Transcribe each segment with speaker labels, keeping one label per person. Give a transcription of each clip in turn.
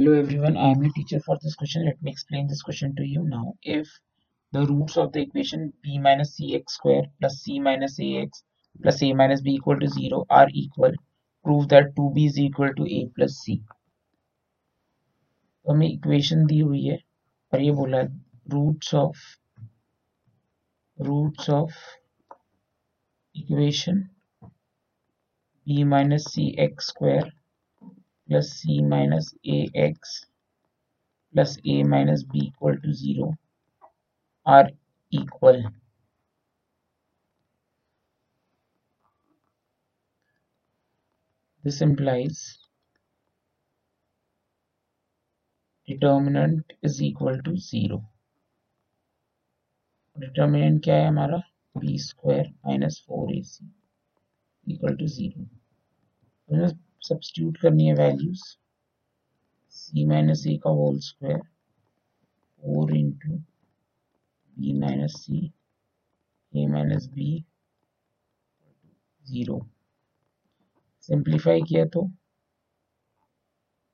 Speaker 1: Hello everyone, I am your teacher for this question. Let me explain this question to you now. If the roots of the equation b minus cx square plus c minus ax plus a minus b equal to 0 are equal, prove that 2b is equal to a plus c. तो हमें equation दी हुई है और ये बोला roots of roots of equation b minus cx square plus c minus ax plus a minus b equal to 0 are equal. This implies determinant is equal to 0. Determinant क्या है हमारा b square minus 4ac equal to 0. हमें Substitute करनी है values C minus A का whole square four into B minus C A minus B zero simplify किया तो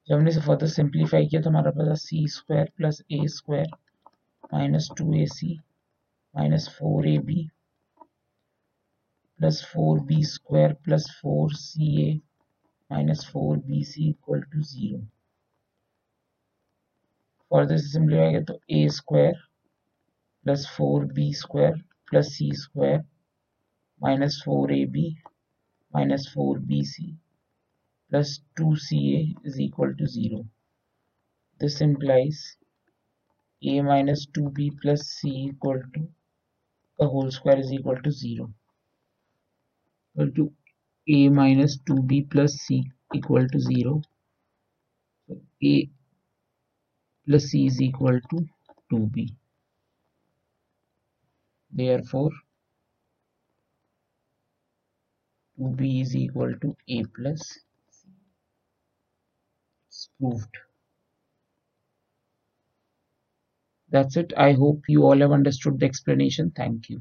Speaker 1: जब हमने फर्दर सिंप्लीफाई किया तो हमारा पास C square plus A square minus two A C minus four A B plus four B square plus four C A minus 4bc equal to 0 for this simplify get to a square plus 4b square plus c square minus 4ab minus 4bc plus 2ca is equal to 0 this implies a minus 2b plus c equal to the whole square is equal to 0 equal a minus 2b plus c equal to 0 so a plus c is equal to 2b therefore 2b is equal to a plus c. It's proved. That's it. I hope you all have understood the explanation. Thank you